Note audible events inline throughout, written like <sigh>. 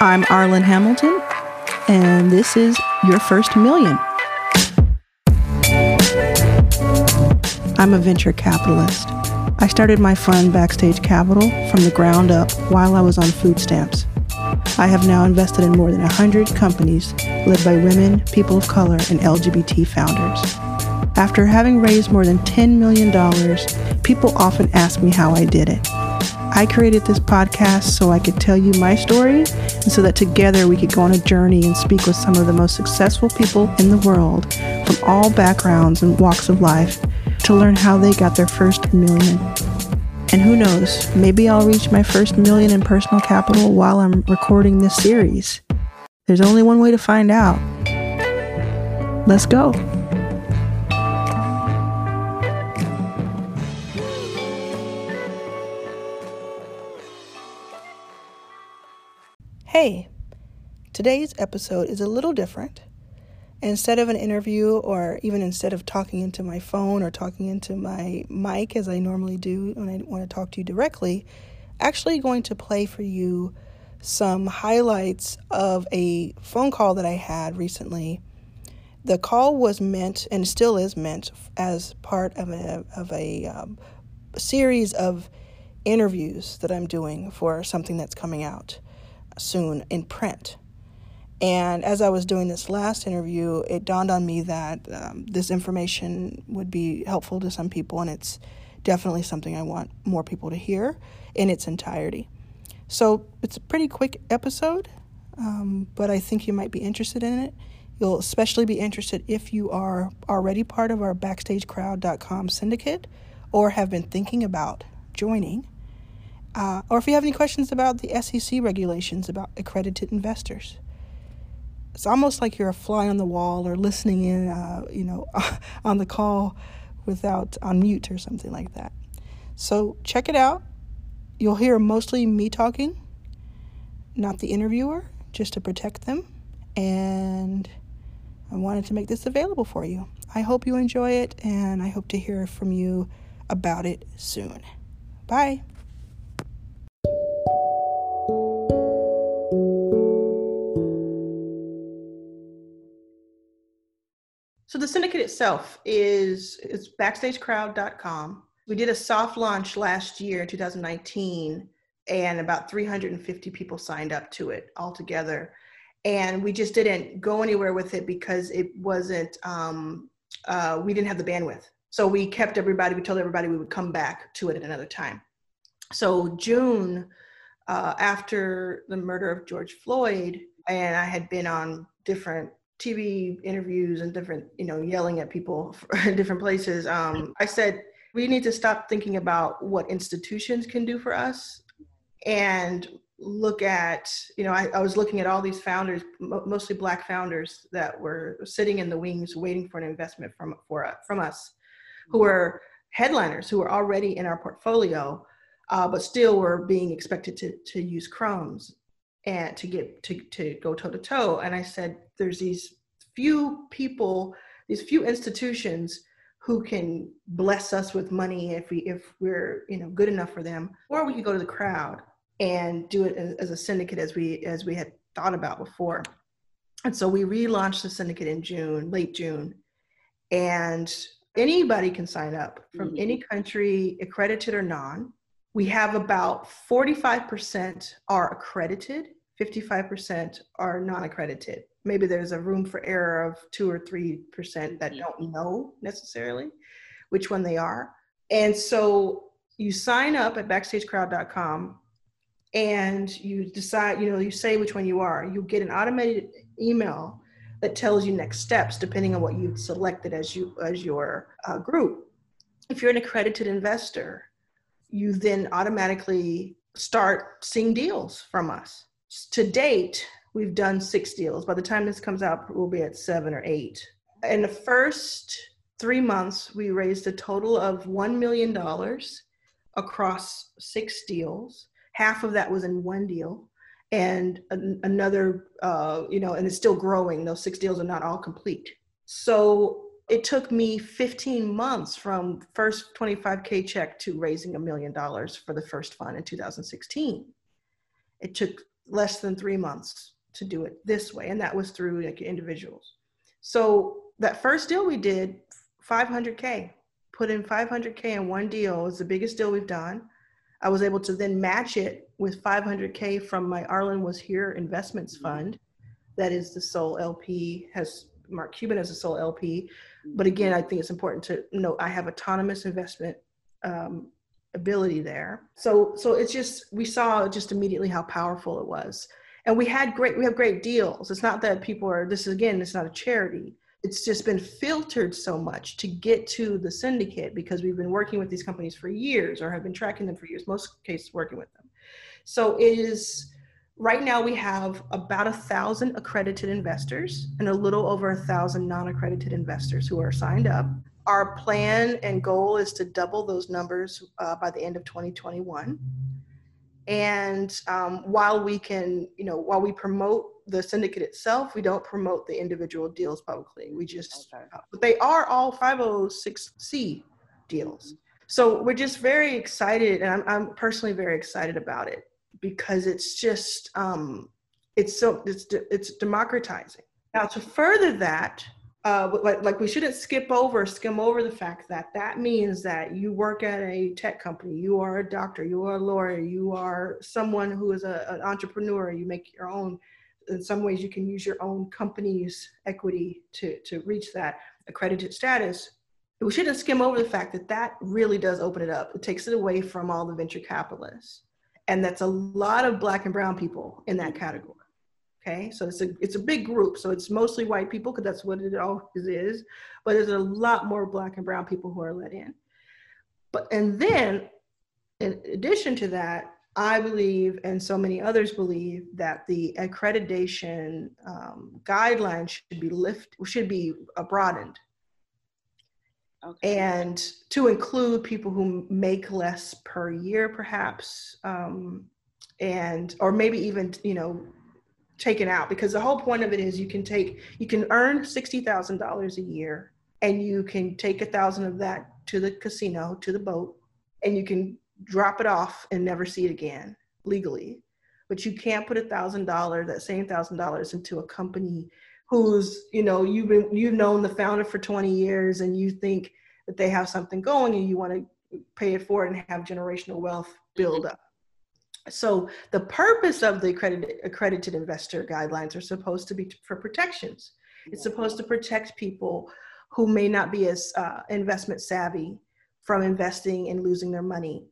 I'm Arlan Hamilton, and this is Your First Million. I'm a venture capitalist. I started my fund Backstage Capital from the ground up while I was on food stamps. I have now invested in more than 100 companies led by women, people of color, and LGBT founders. After having raised more than $10 million, people often ask me how I did it. I created this podcast so I could tell you my story and so that together we could go on a journey and speak with some of the most successful people in the world from all backgrounds and walks of life to learn how they got their first million. And who knows, maybe I'll reach my first million in personal capital while I'm recording this series. There's only one way to find out. Let's go. Hey, today's episode is a little different. Instead of an interview, or even instead of talking into my phone or talking into my mic as I normally do when I want to talk to you directly, actually going to play for you some highlights of a phone call that I had recently. The call was meant and still is meant as part of a, of a um, series of interviews that I'm doing for something that's coming out soon in print. And as I was doing this last interview, it dawned on me that um, this information would be helpful to some people, and it's definitely something I want more people to hear in its entirety. So it's a pretty quick episode, um, but I think you might be interested in it. You'll especially be interested if you are already part of our BackstageCrowd.com syndicate or have been thinking about joining. Uh, or if you have any questions about the SEC regulations about accredited investors. It's almost like you're a fly on the wall or listening in, uh, you know, <laughs> on the call without on mute or something like that. So check it out. You'll hear mostly me talking, not the interviewer, just to protect them. And I wanted to make this available for you. I hope you enjoy it, and I hope to hear from you about it soon. Bye. The syndicate itself is it's backstagecrowd.com. We did a soft launch last year, in 2019, and about 350 people signed up to it altogether. And we just didn't go anywhere with it because it wasn't, um, uh, we didn't have the bandwidth. So we kept everybody, we told everybody we would come back to it at another time. So June, uh, after the murder of George Floyd, and I had been on different TV interviews and different, you know, yelling at people <laughs> in different places, um, I said, we need to stop thinking about what institutions can do for us and look at, you know, I, I was looking at all these founders, mostly black founders that were sitting in the wings waiting for an investment from, for, from us, who were headliners, who were already in our portfolio, uh, but still were being expected to, to use crumbs and to get to, to go toe to toe. And I said, there's these few people, these few institutions who can bless us with money if we if we're you know good enough for them, or we could go to the crowd and do it as a syndicate as we as we had thought about before. And so we relaunched the syndicate in June, late June, and anybody can sign up from mm-hmm. any country, accredited or non. We have about 45% are accredited 55% are non-accredited. Maybe there's a room for error of two or three percent that don't know necessarily which one they are. And so you sign up at backstagecrowd.com and you decide, you know, you say which one you are. You get an automated email that tells you next steps depending on what you've selected as you as your uh, group. If you're an accredited investor, you then automatically start seeing deals from us to date, we've done six deals. By the time this comes out, we'll be at seven or eight. In the first three months, we raised a total of $1 million across six deals. Half of that was in one deal. And another, uh, you know, and it's still growing. Those six deals are not all complete. So it took me 15 months from first 25K check to raising a million dollars for the first fund in 2016. It took less than three months to do it this way, and that was through like individuals. So that first deal we did, 500k, put in 500k in one deal. It's the biggest deal we've done. I was able to then match it with 500k from my Arlan was here investments fund, that is the sole LP has Mark Cuban as a sole LP. But again, I think it's important to note I have autonomous investment um, ability there. So so it's just we saw just immediately how powerful it was. And we had great we have great deals. It's not that people are this is again, it's not a charity. It's just been filtered so much to get to the syndicate because we've been working with these companies for years or have been tracking them for years, most cases working with them. So it is right now we have about a thousand accredited investors and a little over a thousand non-accredited investors who are signed up our plan and goal is to double those numbers uh, by the end of 2021. And um, while we can, you know, while we promote the syndicate itself, we don't promote the individual deals publicly. We just, okay. uh, but they are all 506c deals. So we're just very excited, and I'm, I'm personally very excited about it because it's just, um, it's so, it's, it's democratizing. Now to further that, uh, like, like we shouldn't skip over, skim over the fact that that means that you work at a tech company, you are a doctor, you are a lawyer, you are someone who is a, an entrepreneur, you make your own. In some ways, you can use your own company's equity to to reach that accredited status. We shouldn't skim over the fact that that really does open it up. It takes it away from all the venture capitalists, and that's a lot of Black and Brown people in that category. Okay, so it's a it's a big group. So it's mostly white people because that's what it always is. But there's a lot more black and brown people who are let in. But and then, in addition to that, I believe, and so many others believe, that the accreditation um, guidelines should be lift should be uh, broadened, okay. and to include people who make less per year, perhaps, um, and or maybe even you know taken out because the whole point of it is you can take you can earn $60,000 a year and you can take a thousand of that to the casino to the boat and you can drop it off and never see it again legally. But you can't put a thousand dollars that same thousand dollars into a company who's you know you've been you've known the founder for 20 years and you think that they have something going and you want to pay it forward and have generational wealth build up so the purpose of the accredited, accredited investor guidelines are supposed to be for protections. It's supposed to protect people who may not be as uh, investment savvy from investing and losing their money.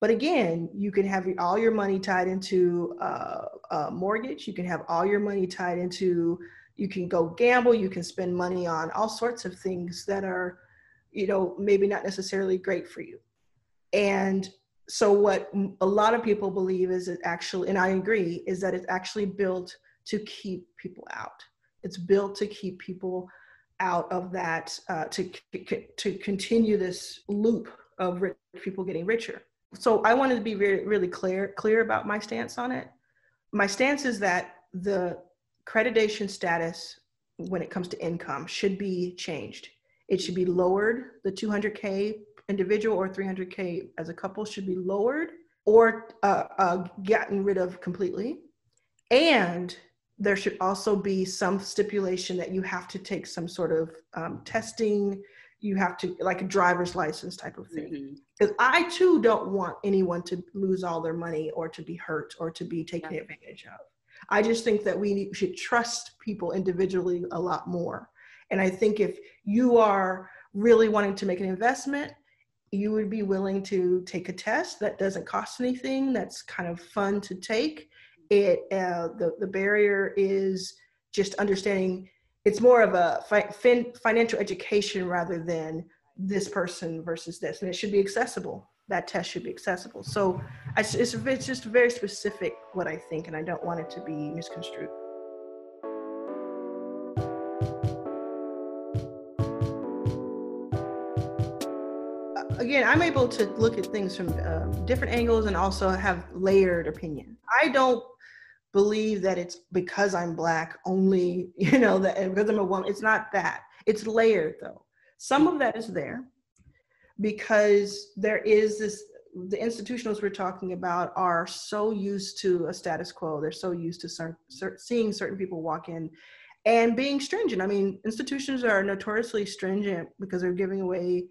But again, you can have all your money tied into uh, a mortgage. You can have all your money tied into, you can go gamble. You can spend money on all sorts of things that are, you know, maybe not necessarily great for you. And so what a lot of people believe is it actually and i agree is that it's actually built to keep people out. It's built to keep people out of that uh, to to continue this loop of rich people getting richer. So i wanted to be very really clear clear about my stance on it. My stance is that the accreditation status when it comes to income should be changed. It should be lowered the 200k individual or 300K as a couple should be lowered or uh, uh, gotten rid of completely. And there should also be some stipulation that you have to take some sort of um, testing. You have to, like a driver's license type of thing. Because mm-hmm. I too don't want anyone to lose all their money or to be hurt or to be taken yeah. advantage of. I just think that we should trust people individually a lot more. And I think if you are really wanting to make an investment, you would be willing to take a test that doesn't cost anything that's kind of fun to take. It uh, the, the barrier is just understanding it's more of a fi- fin- financial education rather than this person versus this and it should be accessible. That test should be accessible. So it's, it's, it's just very specific what i think and i don't want it to be misconstrued again, I'm able to look at things from uh, different angles and also have layered opinion. I don't believe that it's because I'm black only, <laughs> you know, that because I'm a woman. It's not that. It's layered though. Some of that is there because there is this the institutionals we're talking about are so used to a status quo. They're so used to seeing certain people walk in and being stringent. I mean, institutions are notoriously stringent because they're giving away,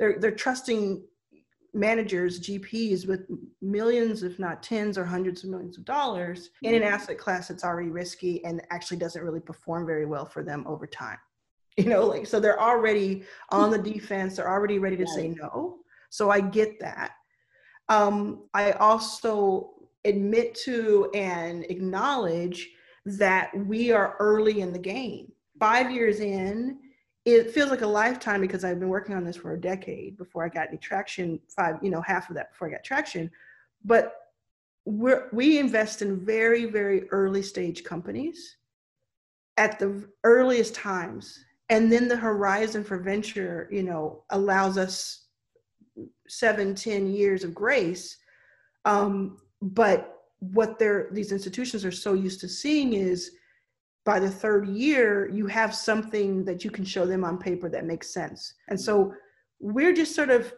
they're they're trusting managers, GPs with millions, if not tens or hundreds of millions of dollars in an asset class that's already risky and actually doesn't really perform very well for them over time. You know, like so they're already on the defense, they're already ready to say no. So I get that. Um, I also admit to and acknowledge that we are early in the game. Five years in, it feels like a lifetime because I've been working on this for a decade before I got any traction. Five, you know, half of that before I got traction. But we're, we invest in very, very early stage companies at the earliest times. And then the horizon for venture, you know, allows us seven, ten years of grace. Um, but what they're these institutions are so used to seeing is by the third year you have something that you can show them on paper that makes sense. And so we're just sort of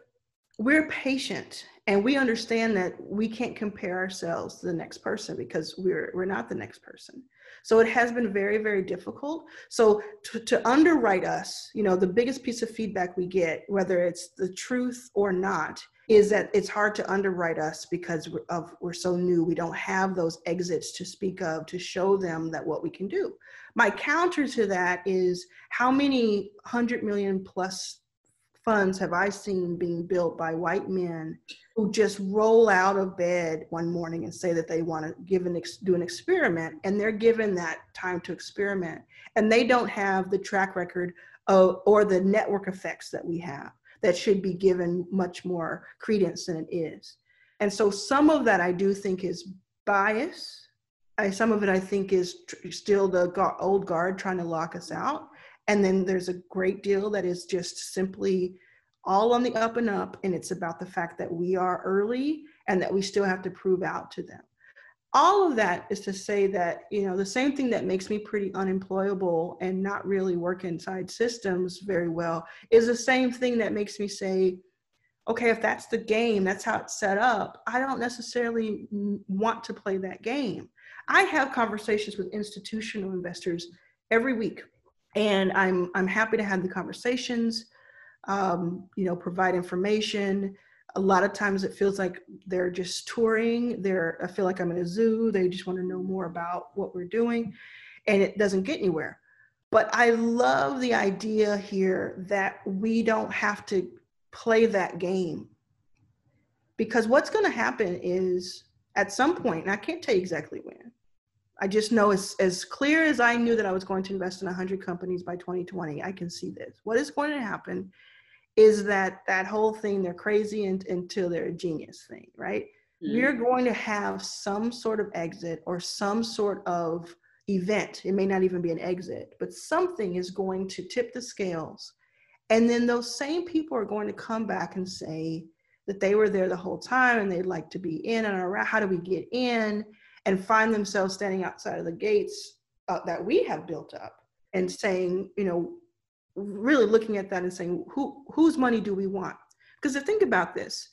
we're patient and we understand that we can't compare ourselves to the next person because we're we're not the next person. So it has been very very difficult. So to, to underwrite us you know the biggest piece of feedback we get whether it's the truth or not is that it's hard to underwrite us because of, we're so new. We don't have those exits to speak of to show them that what we can do. My counter to that is how many hundred million plus funds have I seen being built by white men who just roll out of bed one morning and say that they want to give an ex- do an experiment, and they're given that time to experiment, and they don't have the track record of, or the network effects that we have that should be given much more credence than it is. And so some of that I do think is bias. I, some of it I think is tr- still the go- old guard trying to lock us out. And then there's a great deal that is just simply all on the up and up. And it's about the fact that we are early and that we still have to prove out to them all of that is to say that you know the same thing that makes me pretty unemployable and not really work inside systems very well is the same thing that makes me say okay if that's the game that's how it's set up i don't necessarily want to play that game. I have conversations with institutional investors every week and i'm i'm happy to have the conversations um, you know provide information a lot of times it feels like they're just touring they're i feel like i'm in a zoo they just want to know more about what we're doing and it doesn't get anywhere. But i love the idea here that we don't have to play that game. Because what's going to happen is at some point and i can't tell you exactly when i just know as, as clear as i knew that i was going to invest in 100 companies by 2020 i can see this. What is going to happen is that that whole thing they're crazy and, until they're a genius thing right? Mm-hmm. we're going to have some sort of exit or some sort of event. It may not even be an exit but something is going to tip the scales. And then those same people are going to come back and say that they were there the whole time and they'd like to be in and around. How do we get in and find themselves standing outside of the gates uh, that we have built up and saying you know really looking at that and saying who whose money do we want? Because if think about this.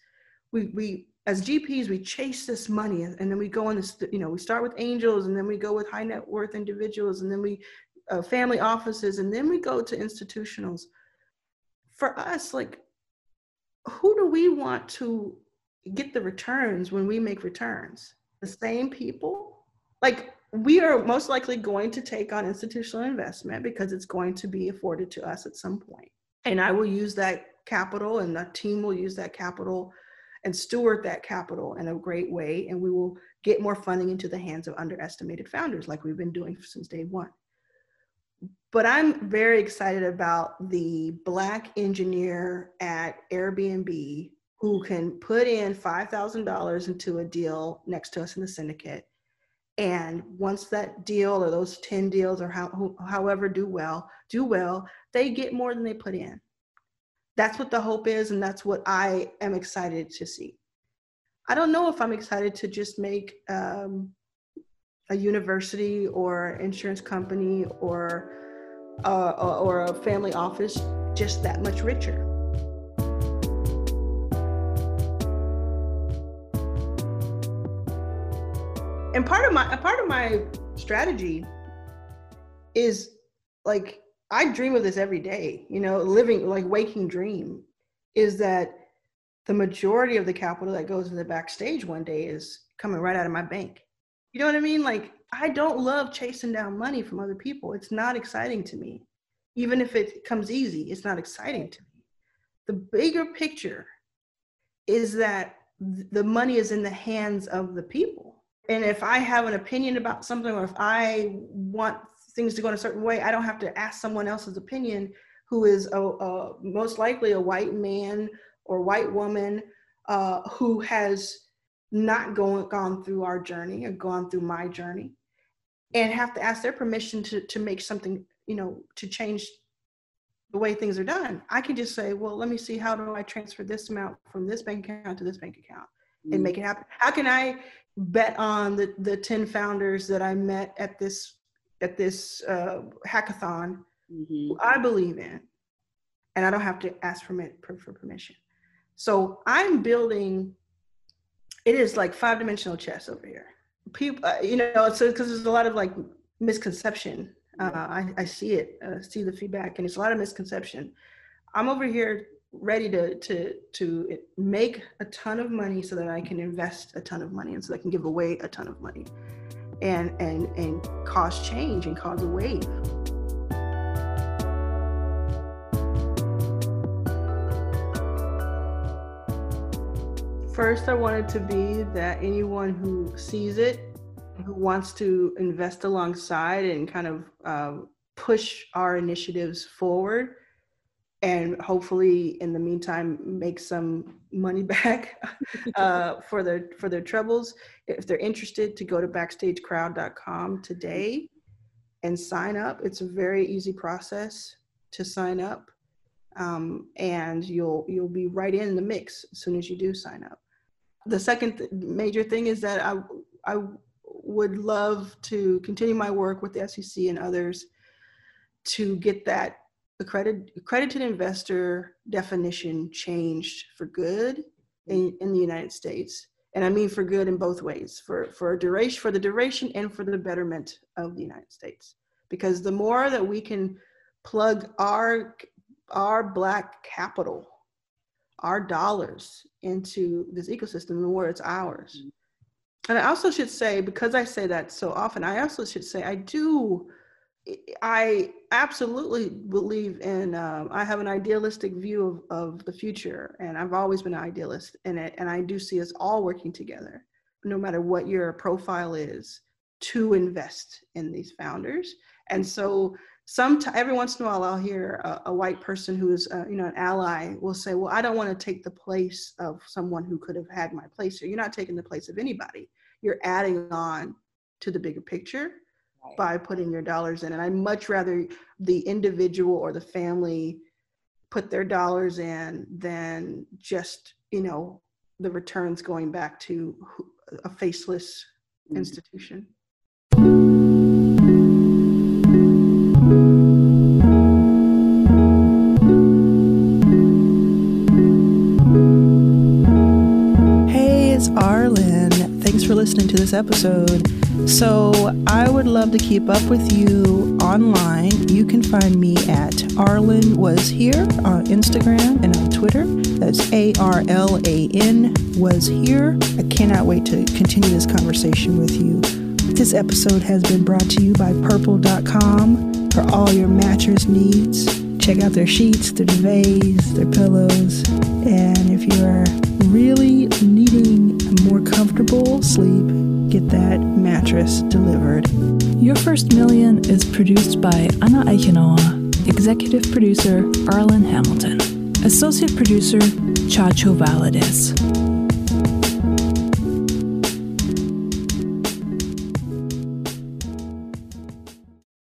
We we as gps we chase this money and, then we go on this you know we start with angels and then we go with high net worth individuals and then we uh, family offices and then we go to institutionals. For us like who do we want to get the returns when we make returns? The same people? Like we are most likely going to take on institutional investment because it's going to be afforded to us at some point. And I will use that capital and the team will use that capital and steward that capital in a great way. And we will get more funding into the hands of underestimated founders like we've been doing since day one. But I'm very excited about the Black engineer at Airbnb who can put in $5,000 into a deal next to us in the syndicate and once that deal or those 10 deals or how, however do well, do well, they get more than they put in. That's what the hope is, and that's what I am excited to see. I don't know if I'm excited to just make um, a university or insurance company or uh, or a family office just that much richer. And part of my a part of my strategy is like I dream of this every day, you know, living like waking dream is that the majority of the capital that goes in the backstage one day is coming right out of my bank. You know what I mean? Like I don't love chasing down money from other people. It's not exciting to me. Even if it comes easy, it's not exciting to me. The bigger picture is that the money is in the hands of the people. And if I have an opinion about something or if I want things to go in a certain way, I don't have to ask someone else's opinion who is a, a most likely a white man or white woman uh, who has not going, gone through our journey or gone through my journey and have to ask their permission to, to make something, you know, to change the way things are done. I can just say, well, let me see how do I transfer this amount from this bank account to this bank account mm-hmm. and make it happen. How can I bet on the, the 10 founders that I met at this at this uh, hackathon mm-hmm. I believe in and I don't have to ask for, for permission. So I'm building, it is like five dimensional chess over here. People, uh, you know, so because there's a lot of like misconception uh, I, I see it, uh, see the feedback, and it's a lot of misconception. I'm over here ready to to to make a ton of money so that I can invest a ton of money and so that I can give away a ton of money, and and and cause change and cause a wave. First, I wanted to be that anyone who sees it who wants to invest alongside and kind of uh, push our initiatives forward and hopefully in the meantime make some money <laughs> back <laughs> uh, for their for their troubles. If they're interested to go to backstagecrowd.com today and sign up. It's a very easy process to sign up um, and you'll you'll be right in the mix as soon as you do sign up. The second th- major thing is that i i would love to continue my work with the SEC and others to get that accredited, accredited investor definition changed for good mm-hmm. in, in the United States. And I mean for good in both ways, for, for duration, for the duration and for the betterment of the United States. Because the more that we can plug our our black capital, our dollars into this ecosystem, the more it's ours. Mm-hmm. And I also should say, because I say that so often, I also should say I do, I absolutely believe in, um, I have an idealistic view of, of the future, and I've always been an idealist in it. And I do see us all working together, no matter what your profile is, to invest in these founders. And so, some every once in a while, I'll hear a, a white person who is, uh, you know, an ally will say, "Well, I don't want to take the place of someone who could have had my place here. You're not taking the place of anybody you're adding on to the bigger picture right. by putting your dollars in. And I'd much rather the individual or the family put their dollars in than just, you know, the returns going back to a faceless mm-hmm. institution. listening to this episode. So, I would love to keep up with you online. You can find me at Arlan Was Here on Instagram and on Twitter. That's A R L A N Was Here. I cannot wait to continue this conversation with you. This episode has been brought to you by Purple.com for all your mattress needs. Check out their sheets, their duvets, their pillows. And if you are really needing more comfortable sleep, get that mattress delivered. Your First Million is produced by Anna Eichenauer, executive producer Arlan Hamilton, associate producer Chacho Valadez.